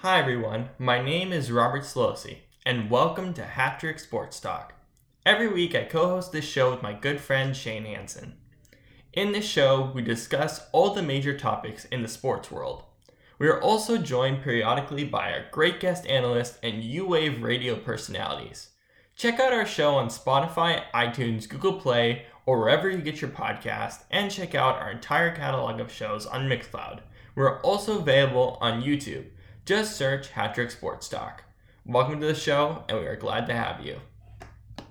Hi everyone, my name is Robert Szolosi, and welcome to Hat Trick Sports Talk. Every week I co host this show with my good friend Shane Hansen. In this show, we discuss all the major topics in the sports world. We are also joined periodically by our great guest analysts and UWave radio personalities. Check out our show on Spotify, iTunes, Google Play, or wherever you get your podcast, and check out our entire catalog of shows on Mixcloud. We're also available on YouTube. Just search Hat Trick Sports Talk. Welcome to the show, and we are glad to have you.